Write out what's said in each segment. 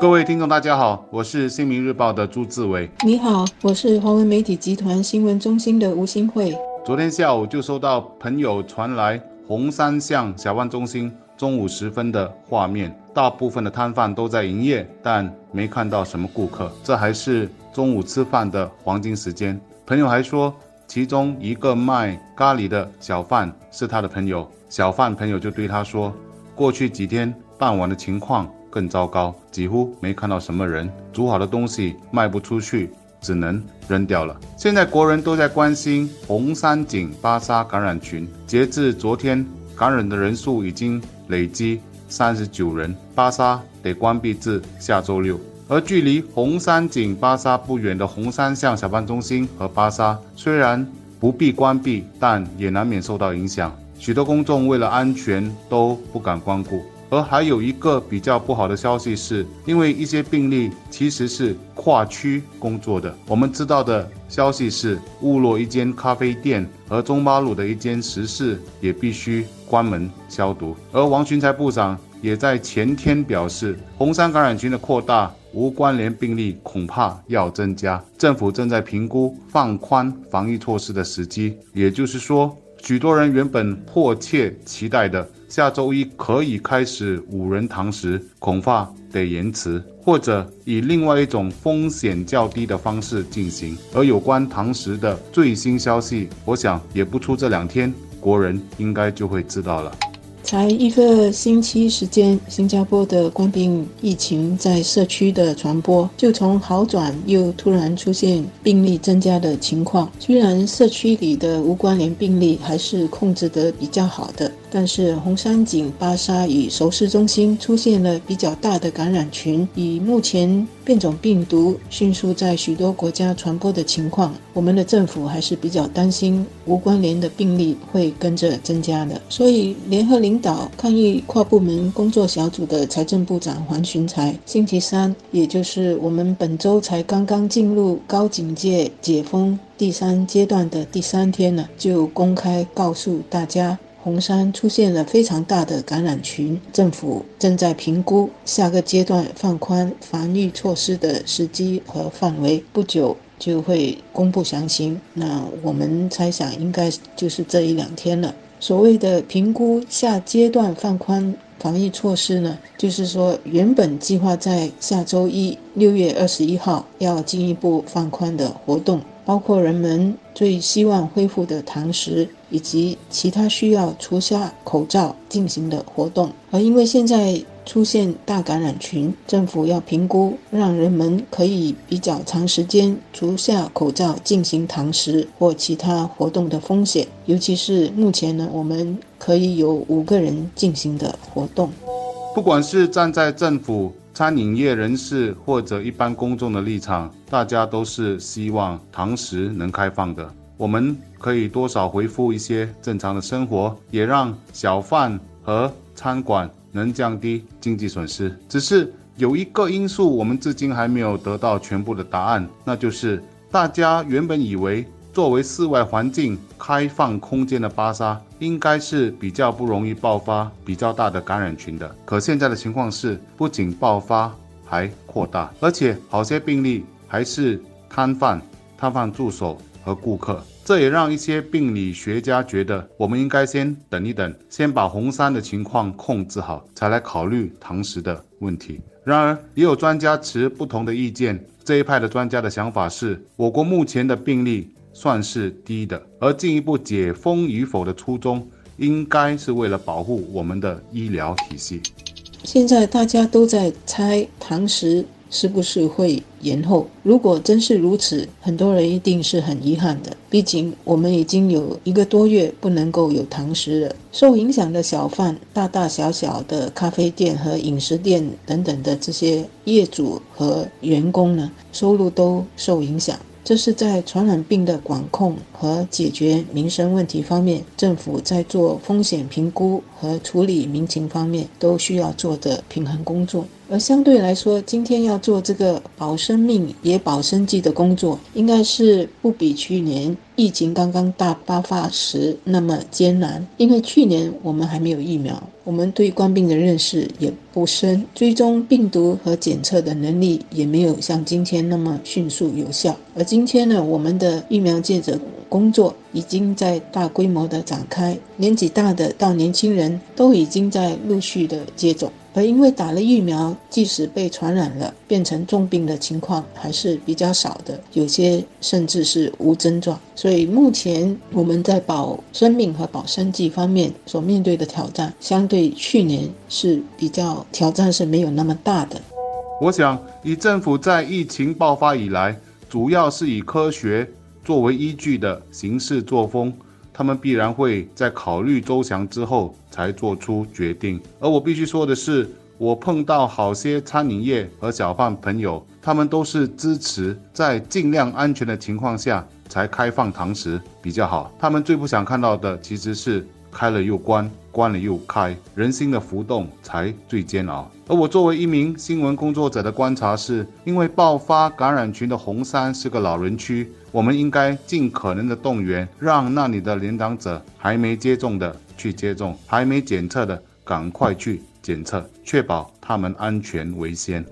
各位听众，大家好，我是新民日报的朱志伟。你好，我是华文媒体集团新闻中心的吴新慧。昨天下午就收到朋友传来红山巷小贩中心中午时分的画面，大部分的摊贩都在营业，但没看到什么顾客。这还是中午吃饭的黄金时间。朋友还说，其中一个卖咖喱的小贩是他的朋友，小贩朋友就对他说，过去几天傍晚的情况。更糟糕，几乎没看到什么人。煮好的东西卖不出去，只能扔掉了。现在国人都在关心红山井巴沙感染群，截至昨天，感染的人数已经累积三十九人。巴沙得关闭至下周六。而距离红山井巴沙不远的红山巷小贩中心和巴沙，虽然不必关闭，但也难免受到影响。许多公众为了安全都不敢光顾。而还有一个比较不好的消息是，因为一些病例其实是跨区工作的。我们知道的消息是，误落一间咖啡店和中巴路的一间食肆也必须关门消毒。而王群才部长也在前天表示，红山感染群的扩大，无关联病例恐怕要增加。政府正在评估放宽防疫措施的时机，也就是说，许多人原本迫切期待的。下周一可以开始五人堂食，恐怕得延迟，或者以另外一种风险较低的方式进行。而有关堂食的最新消息，我想也不出这两天，国人应该就会知道了。才一个星期时间，新加坡的冠病疫情在社区的传播就从好转又突然出现病例增加的情况。虽然社区里的无关联病例还是控制得比较好的。但是红山井巴沙与熟市中心出现了比较大的感染群，以目前变种病毒迅速在许多国家传播的情况，我们的政府还是比较担心无关联的病例会跟着增加的。所以，联合领导抗疫跨部门工作小组的财政部长黄循财，星期三，也就是我们本周才刚刚进入高警戒解封第三阶段的第三天呢，就公开告诉大家。红山出现了非常大的感染群，政府正在评估下个阶段放宽防御措施的时机和范围，不久就会公布详情。那我们猜想应该就是这一两天了。所谓的评估下阶段放宽防疫措施呢，就是说原本计划在下周一六月二十一号要进一步放宽的活动。包括人们最希望恢复的堂食，以及其他需要除下口罩进行的活动。而因为现在出现大感染群，政府要评估让人们可以比较长时间除下口罩进行堂食或其他活动的风险。尤其是目前呢，我们可以有五个人进行的活动。不管是站在政府。餐饮业人士或者一般公众的立场，大家都是希望堂食能开放的。我们可以多少恢复一些正常的生活，也让小贩和餐馆能降低经济损失。只是有一个因素，我们至今还没有得到全部的答案，那就是大家原本以为。作为室外环境开放空间的巴沙，应该是比较不容易爆发比较大的感染群的。可现在的情况是，不仅爆发，还扩大，而且好些病例还是摊贩、摊贩助手和顾客。这也让一些病理学家觉得，我们应该先等一等，先把红山的情况控制好，才来考虑堂食的问题。然而，也有专家持不同的意见。这一派的专家的想法是，我国目前的病例。算是低的，而进一步解封与否的初衷，应该是为了保护我们的医疗体系。现在大家都在猜堂食是不是会延后。如果真是如此，很多人一定是很遗憾的。毕竟我们已经有一个多月不能够有堂食了。受影响的小贩、大大小小的咖啡店和饮食店等等的这些业主和员工呢，收入都受影响。这是在传染病的管控和解决民生问题方面，政府在做风险评估和处理民情方面都需要做的平衡工作。而相对来说，今天要做这个保生命也保生计的工作，应该是不比去年疫情刚刚大爆发时那么艰难。因为去年我们还没有疫苗，我们对冠病的认识也不深，追踪病毒和检测的能力也没有像今天那么迅速有效。而今天呢，我们的疫苗接种工作已经在大规模的展开，年纪大的到年轻人都已经在陆续的接种。而因为打了疫苗，即使被传染了，变成重病的情况还是比较少的，有些甚至是无症状。所以目前我们在保生命和保生计方面所面对的挑战，相对去年是比较挑战是没有那么大的。我想，以政府在疫情爆发以来，主要是以科学作为依据的行事作风。他们必然会在考虑周详之后才做出决定，而我必须说的是，我碰到好些餐饮业和小贩朋友，他们都是支持在尽量安全的情况下才开放堂食比较好。他们最不想看到的其实是。开了又关，关了又开，人心的浮动才最煎熬。而我作为一名新闻工作者的观察是，因为爆发感染群的红山是个老人区，我们应该尽可能的动员，让那里的年长者还没接种的去接种，还没检测的赶快去检测，确保他们安全为先。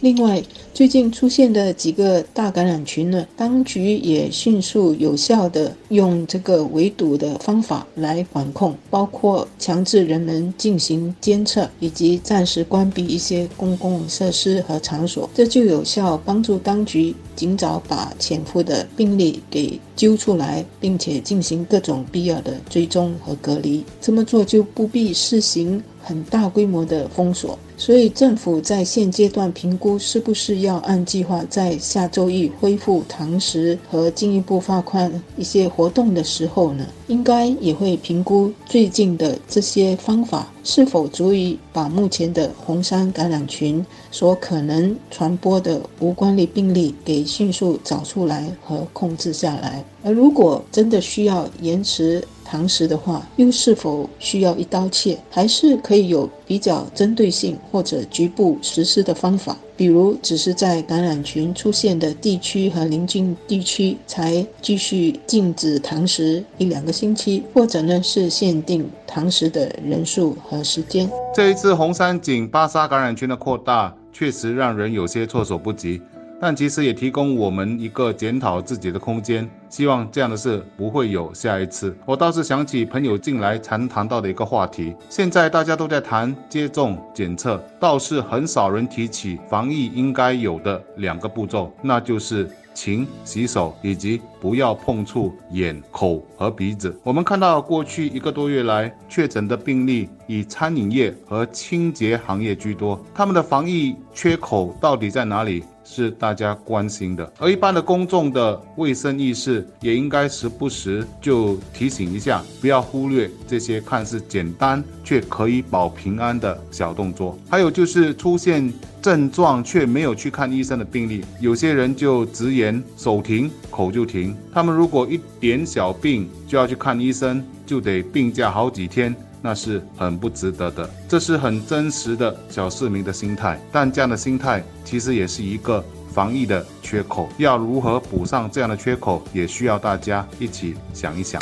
另外，最近出现的几个大感染群呢，当局也迅速有效地用这个围堵的方法来管控，包括强制人们进行监测，以及暂时关闭一些公共设施和场所，这就有效帮助当局尽早把潜伏的病例给揪出来，并且进行各种必要的追踪和隔离。这么做就不必试行很大规模的封锁。所以，政府在现阶段评估是不是要按计划在下周一恢复堂食和进一步放宽一些活动的时候呢，应该也会评估最近的这些方法是否足以把目前的红山感染群所可能传播的无关例病例给迅速找出来和控制下来。而如果真的需要延迟，堂食的话，又是否需要一刀切，还是可以有比较针对性或者局部实施的方法？比如，只是在感染群出现的地区和邻近地区才继续禁止堂食一两个星期，或者呢是限定堂食的人数和时间。这一次红山井巴沙感染群的扩大，确实让人有些措手不及。但其实也提供我们一个检讨自己的空间，希望这样的事不会有下一次。我倒是想起朋友近来常谈到的一个话题，现在大家都在谈接种检测，倒是很少人提起防疫应该有的两个步骤，那就是勤洗手以及不要碰触眼、口和鼻子。我们看到过去一个多月来确诊的病例以餐饮业和清洁行业居多，他们的防疫缺口到底在哪里？是大家关心的，而一般的公众的卫生意识也应该时不时就提醒一下，不要忽略这些看似简单却可以保平安的小动作。还有就是出现症状却没有去看医生的病例，有些人就直言手停口就停，他们如果一点小病就要去看医生，就得病假好几天。那是很不值得的，这是很真实的小市民的心态，但这样的心态其实也是一个防疫的缺口，要如何补上这样的缺口，也需要大家一起想一想。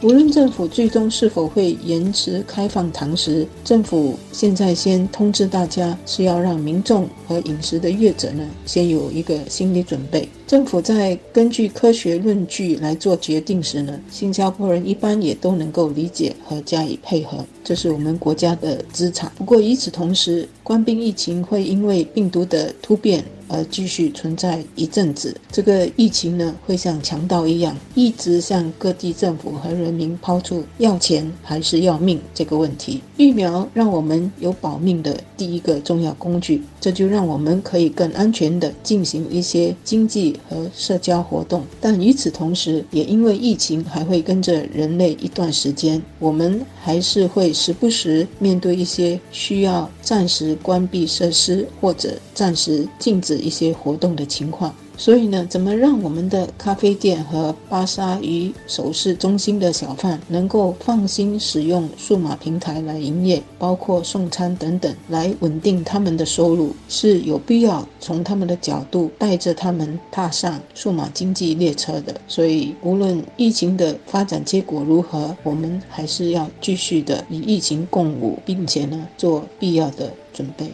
无论政府最终是否会延迟开放堂食，政府现在先通知大家，是要让民众和饮食的业者呢，先有一个心理准备。政府在根据科学论据来做决定时呢，新加坡人一般也都能够理解和加以配合，这是我们国家的资产。不过与此同时，官兵疫情会因为病毒的突变。而继续存在一阵子，这个疫情呢会像强盗一样，一直向各地政府和人民抛出要钱还是要命这个问题。疫苗让我们有保命的第一个重要工具，这就让我们可以更安全地进行一些经济和社交活动。但与此同时，也因为疫情还会跟着人类一段时间，我们还是会时不时面对一些需要暂时关闭设施或者暂时禁止。一些活动的情况。所以呢，怎么让我们的咖啡店和巴沙与首饰中心的小贩能够放心使用数码平台来营业，包括送餐等等，来稳定他们的收入，是有必要从他们的角度带着他们踏上数码经济列车的。所以，无论疫情的发展结果如何，我们还是要继续的与疫情共舞，并且呢，做必要的准备。